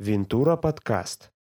Винтура подкаст.